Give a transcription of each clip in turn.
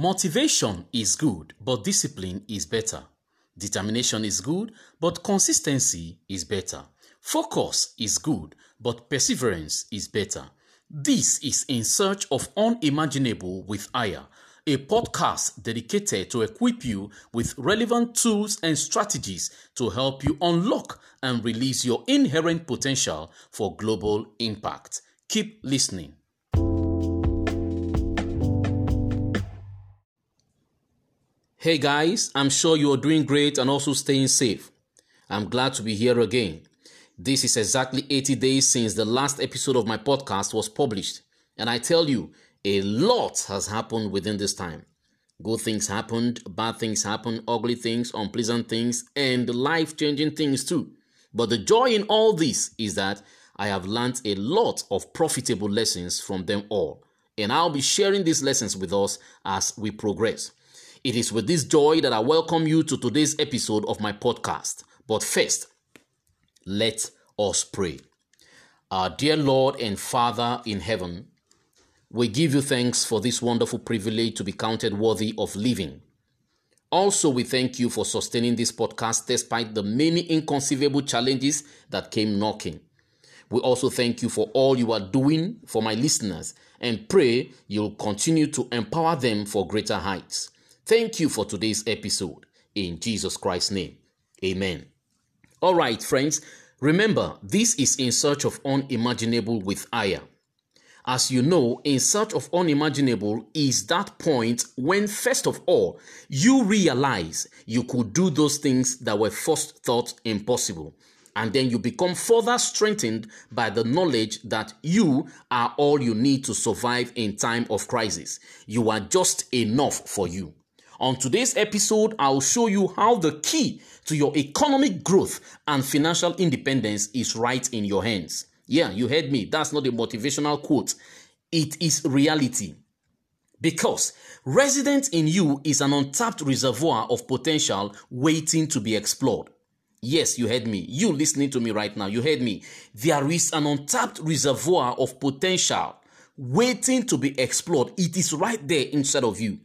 Motivation is good, but discipline is better. Determination is good, but consistency is better. Focus is good, but perseverance is better. This is In Search of Unimaginable with Aya, a podcast dedicated to equip you with relevant tools and strategies to help you unlock and release your inherent potential for global impact. Keep listening. Hey guys, I'm sure you're doing great and also staying safe. I'm glad to be here again. This is exactly 80 days since the last episode of my podcast was published, and I tell you, a lot has happened within this time. Good things happened, bad things happened, ugly things, unpleasant things, and life changing things too. But the joy in all this is that I have learned a lot of profitable lessons from them all, and I'll be sharing these lessons with us as we progress. It is with this joy that I welcome you to today's episode of my podcast. But first, let us pray. Our dear Lord and Father in heaven, we give you thanks for this wonderful privilege to be counted worthy of living. Also, we thank you for sustaining this podcast despite the many inconceivable challenges that came knocking. We also thank you for all you are doing for my listeners and pray you'll continue to empower them for greater heights. Thank you for today's episode. In Jesus Christ's name, amen. All right, friends, remember this is In Search of Unimaginable with Aya. As you know, In Search of Unimaginable is that point when, first of all, you realize you could do those things that were first thought impossible. And then you become further strengthened by the knowledge that you are all you need to survive in time of crisis. You are just enough for you. On today's episode, I'll show you how the key to your economic growth and financial independence is right in your hands. Yeah, you heard me. That's not a motivational quote, it is reality. Because resident in you is an untapped reservoir of potential waiting to be explored. Yes, you heard me. You listening to me right now, you heard me. There is an untapped reservoir of potential waiting to be explored. It is right there inside of you.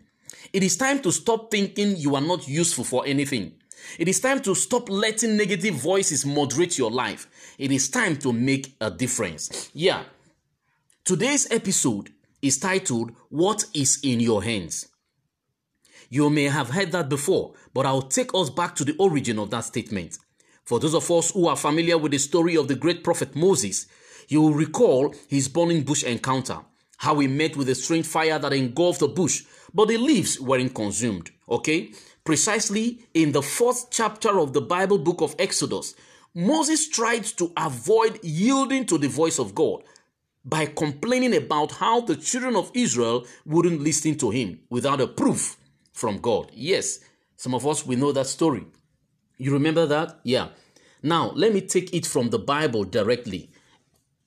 It is time to stop thinking you are not useful for anything. It is time to stop letting negative voices moderate your life. It is time to make a difference. Yeah. Today's episode is titled What is in Your Hands? You may have heard that before, but I'll take us back to the origin of that statement. For those of us who are familiar with the story of the great prophet Moses, you will recall his burning bush encounter, how he met with a strange fire that engulfed the bush, but the leaves weren't consumed. Okay? Precisely in the fourth chapter of the Bible book of Exodus, Moses tried to avoid yielding to the voice of God by complaining about how the children of Israel wouldn't listen to him without a proof from God. Yes, some of us we know that story. You remember that? Yeah. Now, let me take it from the Bible directly.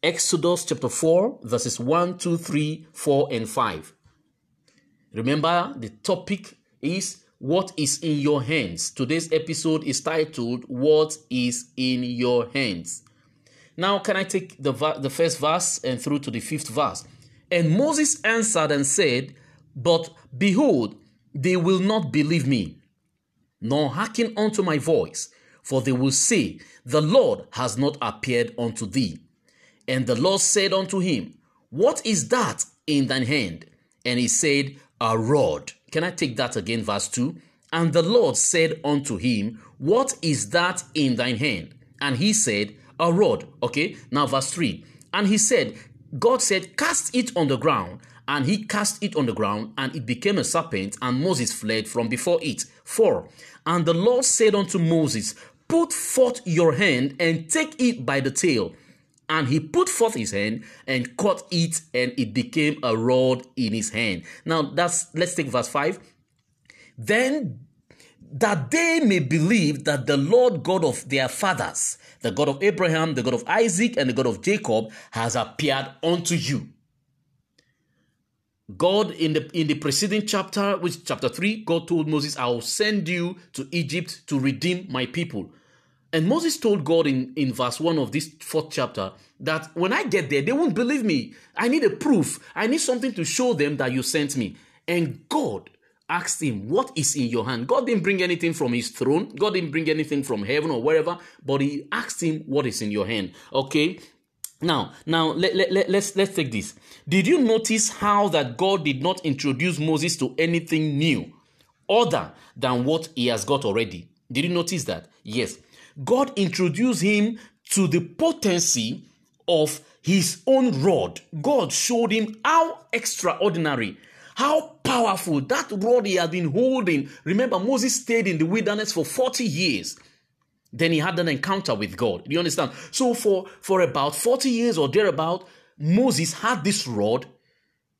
Exodus chapter 4, verses 1, 2, 3, 4, and 5. Remember, the topic is what is in your hands. Today's episode is titled What is in Your Hands. Now, can I take the, the first verse and through to the fifth verse? And Moses answered and said, But behold, they will not believe me, nor hearken unto my voice, for they will say, The Lord has not appeared unto thee. And the Lord said unto him, What is that in thine hand? And he said, a rod. Can I take that again? Verse 2. And the Lord said unto him, What is that in thine hand? And he said, A rod. Okay, now verse 3. And he said, God said, Cast it on the ground. And he cast it on the ground, and it became a serpent, and Moses fled from before it. 4. And the Lord said unto Moses, Put forth your hand and take it by the tail and he put forth his hand and caught it, and it became a rod in his hand. Now that's let's take verse 5. Then that they may believe that the Lord God of their fathers, the God of Abraham, the God of Isaac, and the God of Jacob, has appeared unto you. God in the in the preceding chapter, which chapter 3, God told Moses, I will send you to Egypt to redeem my people. And Moses told God in, in verse 1 of this fourth chapter that when I get there, they won't believe me. I need a proof. I need something to show them that you sent me. And God asked him, What is in your hand? God didn't bring anything from his throne, God didn't bring anything from heaven or wherever, but he asked him, What is in your hand? Okay. Now, now let, let, let, let's let's take this. Did you notice how that God did not introduce Moses to anything new other than what he has got already? Did you notice that? Yes. God introduced him to the potency of his own rod. God showed him how extraordinary, how powerful that rod he had been holding. Remember, Moses stayed in the wilderness for 40 years. Then he had an encounter with God. Do you understand? So for, for about 40 years or thereabout, Moses had this rod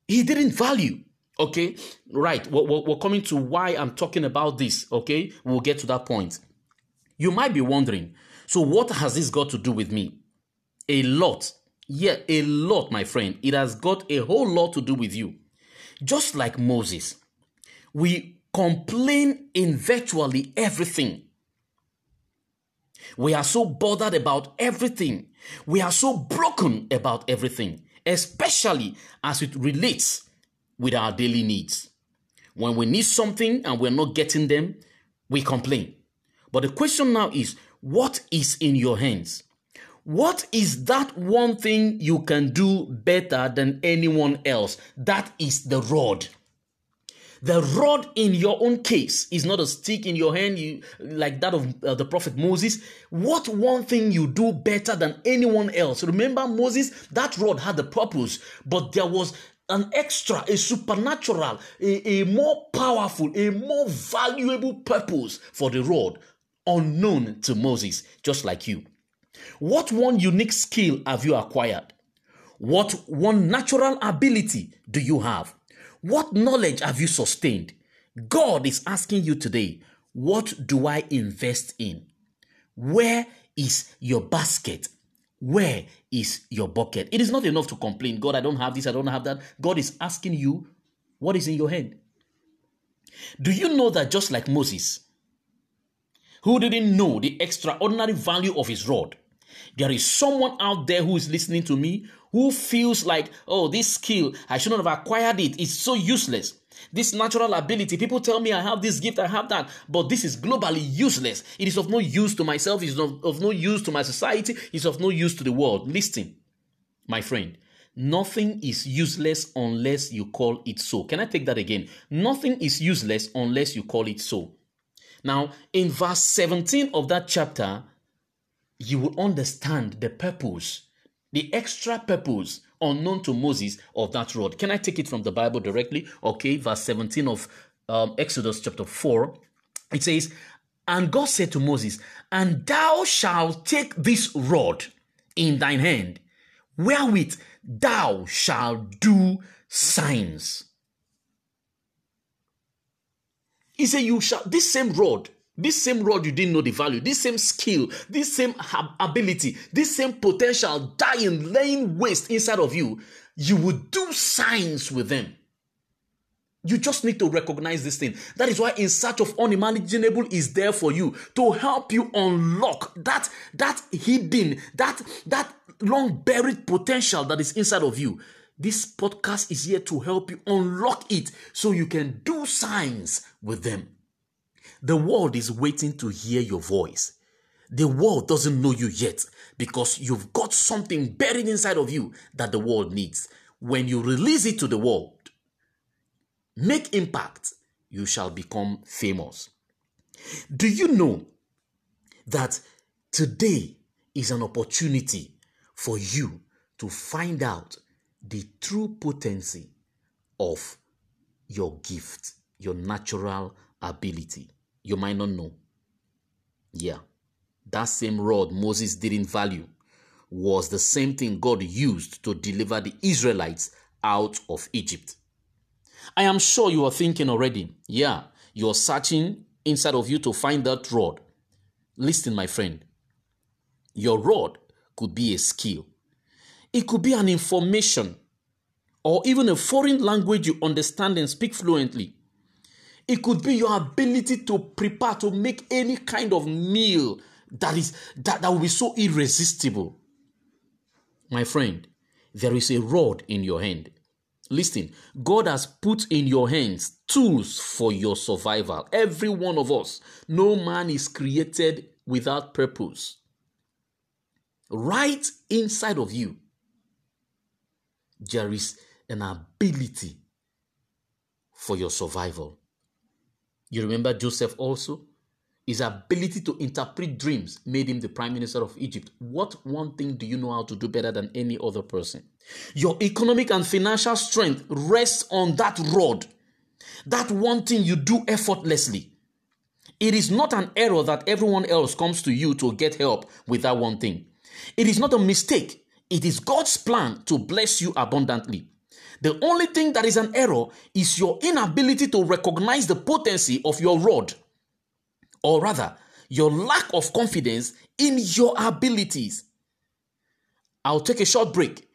he didn't value. Okay, right. We're, we're coming to why I'm talking about this. Okay, we'll get to that point. You might be wondering, so what has this got to do with me? A lot. Yeah, a lot, my friend. It has got a whole lot to do with you. Just like Moses, we complain in virtually everything. We are so bothered about everything. We are so broken about everything, especially as it relates with our daily needs. When we need something and we're not getting them, we complain. But the question now is what is in your hands? What is that one thing you can do better than anyone else? That is the rod. The rod in your own case is not a stick in your hand you, like that of uh, the prophet Moses. What one thing you do better than anyone else? Remember, Moses, that rod had a purpose, but there was an extra, a supernatural, a, a more powerful, a more valuable purpose for the rod unknown to Moses, just like you. What one unique skill have you acquired? What one natural ability do you have? What knowledge have you sustained? God is asking you today, what do I invest in? Where is your basket? Where is your bucket? It is not enough to complain, God, I don't have this, I don't have that. God is asking you, what is in your hand? Do you know that just like Moses, who didn't know the extraordinary value of his rod, there is someone out there who is listening to me who feels like, oh, this skill, I shouldn't have acquired it. It's so useless. This natural ability, people tell me I have this gift, I have that, but this is globally useless. It is of no use to myself, it is of, of no use to my society, it's of no use to the world. Listen, my friend, nothing is useless unless you call it so. Can I take that again? Nothing is useless unless you call it so. Now, in verse 17 of that chapter, you will understand the purpose, the extra purpose unknown to Moses of that rod. Can I take it from the Bible directly? Okay, verse 17 of um, Exodus chapter 4. It says, And God said to Moses, And thou shalt take this rod in thine hand, wherewith thou shalt do signs. He said, You shall, this same rod, this same rod you didn't know the value, this same skill, this same ability, this same potential dying, laying waste inside of you, you will do signs with them. You just need to recognize this thing. That is why in search of unimaginable is there for you to help you unlock that that hidden, that that long buried potential that is inside of you. This podcast is here to help you unlock it so you can do signs with them. The world is waiting to hear your voice. The world doesn't know you yet because you've got something buried inside of you that the world needs. When you release it to the world, make impact, you shall become famous. Do you know that today is an opportunity for you to find out the true potency of your gift, your natural ability? you might not know. Yeah, that same rod Moses didn't value was the same thing God used to deliver the Israelites out of Egypt. I am sure you are thinking already, yeah, you're searching inside of you to find that rod. Listen, my friend, your rod could be a skill, it could be an information, or even a foreign language you understand and speak fluently. It could be your ability to prepare to make any kind of meal that is that, that will be so irresistible. My friend, there is a rod in your hand. Listen, God has put in your hands tools for your survival. Every one of us. No man is created without purpose. Right inside of you, there is an ability for your survival. You remember Joseph also? His ability to interpret dreams made him the prime minister of Egypt. What one thing do you know how to do better than any other person? Your economic and financial strength rests on that rod. That one thing you do effortlessly. It is not an error that everyone else comes to you to get help with that one thing. It is not a mistake. It is God's plan to bless you abundantly. The only thing that is an error is your inability to recognize the potency of your rod, or rather, your lack of confidence in your abilities. I'll take a short break,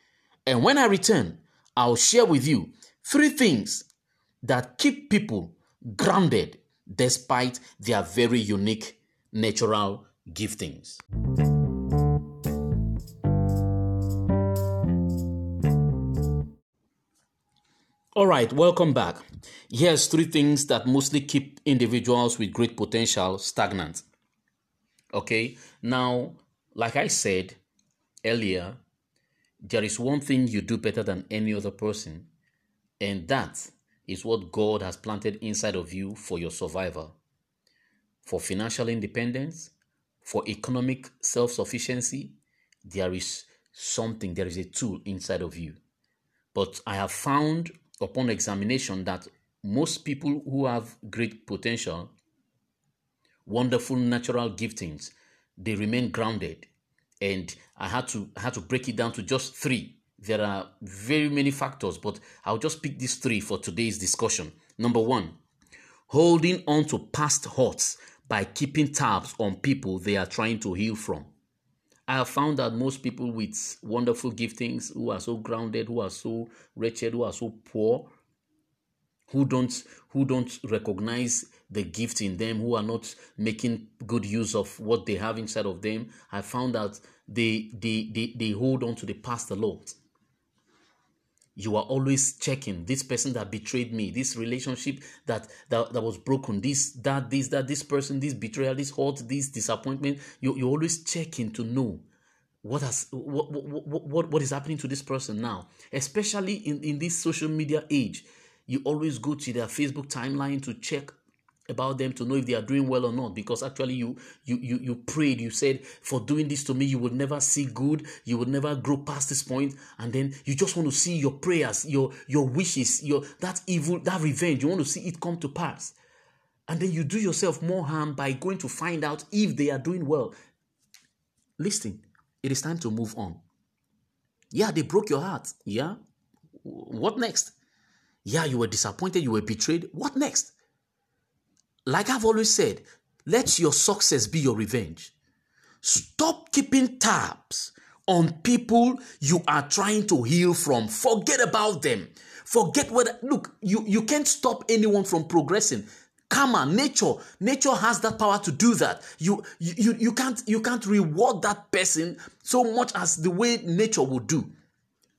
and when I return, I'll share with you three things that keep people grounded despite their very unique natural giftings. All right, welcome back. Here's three things that mostly keep individuals with great potential stagnant. Okay, now, like I said earlier, there is one thing you do better than any other person, and that is what God has planted inside of you for your survival, for financial independence, for economic self sufficiency. There is something, there is a tool inside of you. But I have found upon examination that most people who have great potential, wonderful natural giftings, they remain grounded. And I had to I had to break it down to just three. There are very many factors, but I'll just pick these three for today's discussion. Number one, holding on to past hurts by keeping tabs on people they are trying to heal from. I have found that most people with wonderful giftings, who are so grounded, who are so wretched, who are so poor, who don't who don't recognize the gift in them, who are not making good use of what they have inside of them, I found that they they they, they hold on to the past a lot you are always checking this person that betrayed me this relationship that, that that was broken this that this that this person this betrayal this hurt this disappointment you, you're always checking to know what has what, what, what, what is happening to this person now. Especially in, in this social media age you always go to their facebook timeline to check about them to know if they are doing well or not because actually you you you, you prayed. You said for doing this to me you would never see good. You would never grow past this point. And then you just want to see your prayers your your wishes your that evil that revenge. You want to see it come to pass. And then you do yourself more harm by going to find out if they are doing well. Listen it is time to move on. Yeah they broke your heart. Yeah. What next? Yeah you were disappointed you were betrayed. What next like I've always said, let your success be your revenge. Stop keeping tabs on people you are trying to heal from. Forget about them. Forget whether, look, you, you can't stop anyone from progressing. Karma, nature, nature has that power to do that. You, you, you, can't, you can't reward that person so much as the way nature would do.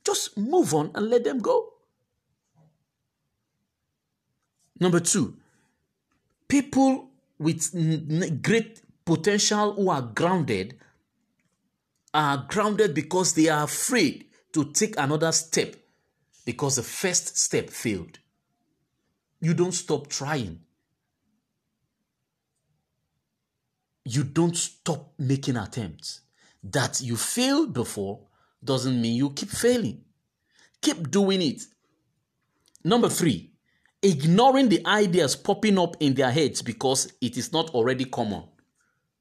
Just move on and let them go. Number two, people with great potential who are grounded are grounded because they are afraid to take another step because the first step failed. You don't stop trying. You don't stop making attempts. That you failed before doesn't mean you keep failing. Keep doing it. Number three, ignoring the ideas popping up in their heads because it is not already common.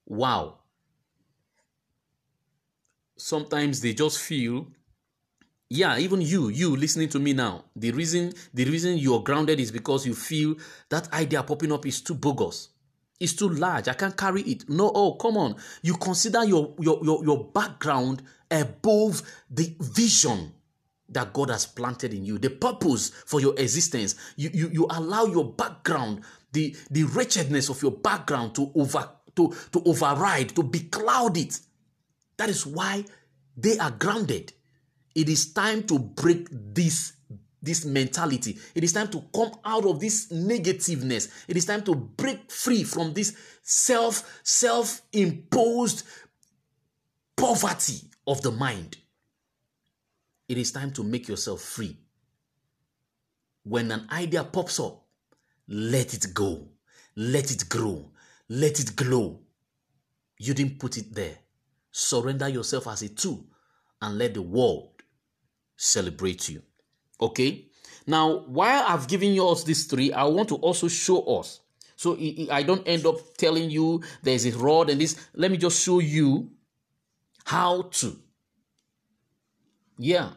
Wow. Sometimes they just feel yeah even you you listening to me now the reason the reason you're grounded is because you feel that idea popping up is too bogus. It's too large. I can't carry it. No oh come on. You consider your your your, your background above the vision that God has planted in you, the purpose for your existence. You, you, you allow your background, the, the wretchedness of your background to over to, to override, to becloud it. That is why they are grounded. It is time to break this this mentality. It is time to come out of this negativeness. It is time to break free from this self self imposed poverty of the mind. It is time to make yourself free. When an idea pops up, let it go. Let it grow. Let it glow. You didn't put it there. Surrender yourself as a tool and let the world celebrate you. Okay? Now, while I've given you all these three, I want to also show us. So I don't end up telling you there's a rod and this. Let me just show you how to. Yeah.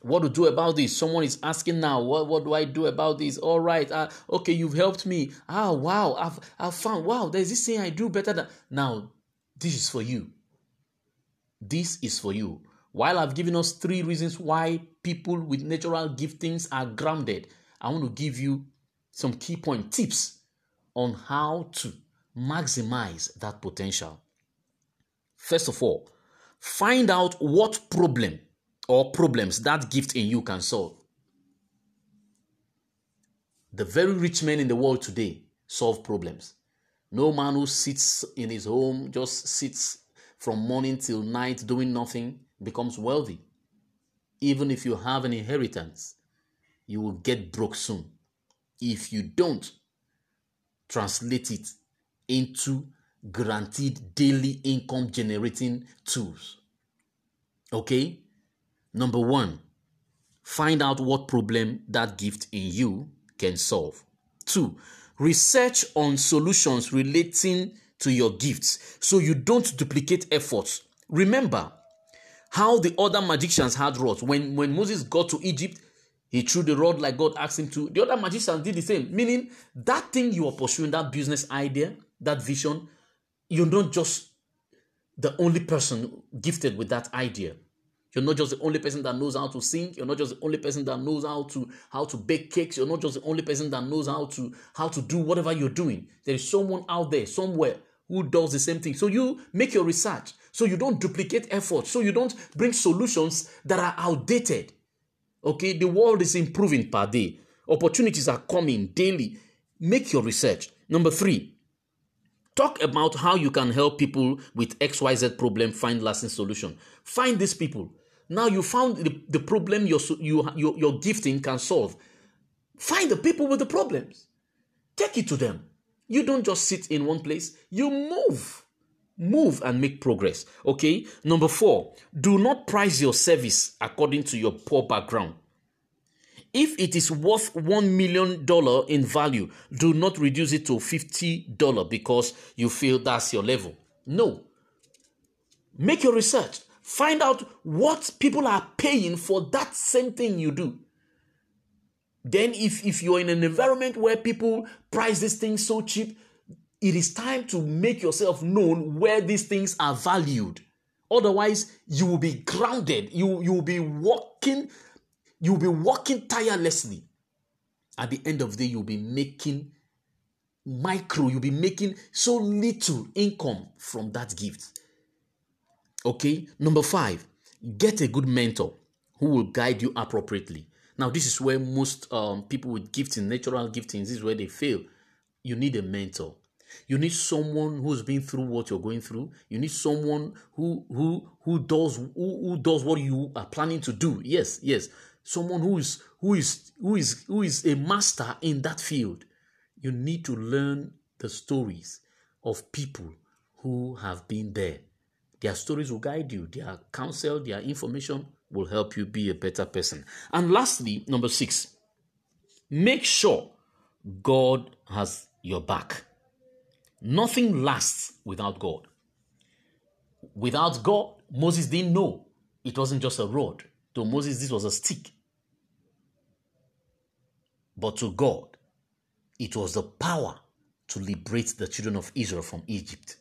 What to do about this? Someone is asking now, what, what do I do about this? All right. Uh, okay, you've helped me. Ah, wow. I've, I've found, wow, there's this thing I do better than. Now, this is for you. This is for you. While I've given us three reasons why people with natural giftings are grounded, I want to give you some key point tips on how to maximize that potential. First of all, find out what problem or problems that gift in you can solve. The very rich men in the world today solve problems. No man who sits in his home just sits from morning till night doing nothing becomes wealthy. Even if you have an inheritance, you will get broke soon. If you don't translate it into guaranteed daily income generating tools. Okay? Number one, find out what problem that gift in you can solve. Two, research on solutions relating to your gifts so you don't duplicate efforts. Remember, how the other magicians had rods. When, when Moses got to Egypt, he threw the rod like God asked him to. The other magicians did the same. Meaning, that thing you are pursuing, that business idea, that vision, you're not just the only person gifted with that idea. You're not just the only person that knows how to sing. You're not just the only person that knows how to how to bake cakes. You're not just the only person that knows how to how to do whatever you're doing. There is someone out there somewhere who does the same thing. So you make your research. So you don't duplicate effort. So you don't bring solutions that are outdated. Okay, the world is improving per day. Opportunities are coming daily. Make your research. Number three, talk about how you can help people with XYZ problem find lasting solution. Find these people. Now you found the, the problem your, you, your, your gifting can solve. Find the people with the problems. Take it to them. You don't just sit in one place, you move move and make progress. Okay. Number four, do not price your service according to your poor background. If it is worth $1 million in value, do not reduce it to $50 because you feel that's your level. No. Make your research. Find out what people are paying for that same thing you do. Then, if, if you're in an environment where people price these things so cheap, it is time to make yourself known where these things are valued. Otherwise, you will be grounded. You, you will be walking, you will be walking tirelessly. At the end of the day, you'll be making micro, you'll be making so little income from that gift. Okay, number five, get a good mentor who will guide you appropriately. Now, this is where most um, people with gifting, natural giftings, this is where they fail. You need a mentor. You need someone who's been through what you're going through. You need someone who who who does who, who does what you are planning to do. Yes, yes. Someone who is who is who is who is a master in that field. You need to learn the stories of people who have been there. Their stories will guide you. Their counsel, their information will help you be a better person. And lastly, number six, make sure God has your back. Nothing lasts without God. Without God, Moses didn't know it wasn't just a rod. To Moses, this was a stick. But to God, it was the power to liberate the children of Israel from Egypt.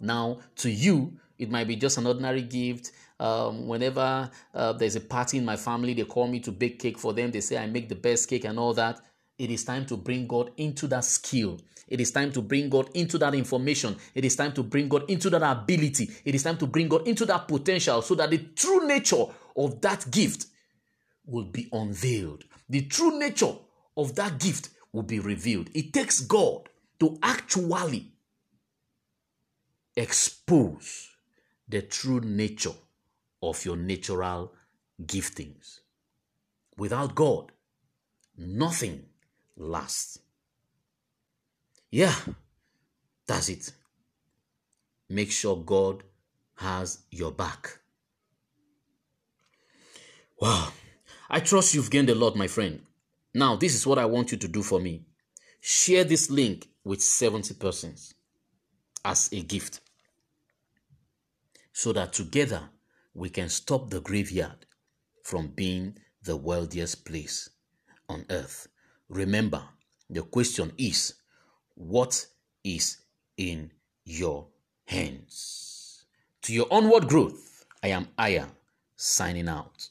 Now, to you, it might be just an ordinary gift. Um, whenever uh, there's a party in my family, they call me to bake cake for them. They say I make the best cake and all that. It is time to bring God into that skill. It is time to bring God into that information. It is time to bring God into that ability. It is time to bring God into that potential so that the true nature of that gift will be unveiled. The true nature of that gift will be revealed. It takes God to actually expose the true nature of your natural giftings. Without God, nothing lasts. Yeah, that's it. Make sure God has your back. Wow. I trust you've gained a lot, my friend. Now, this is what I want you to do for me. Share this link with 70 persons as a gift so that together we can stop the graveyard from being the wealthiest place on earth. Remember, the question is what is in your hands? To your onward growth, I am Aya signing out.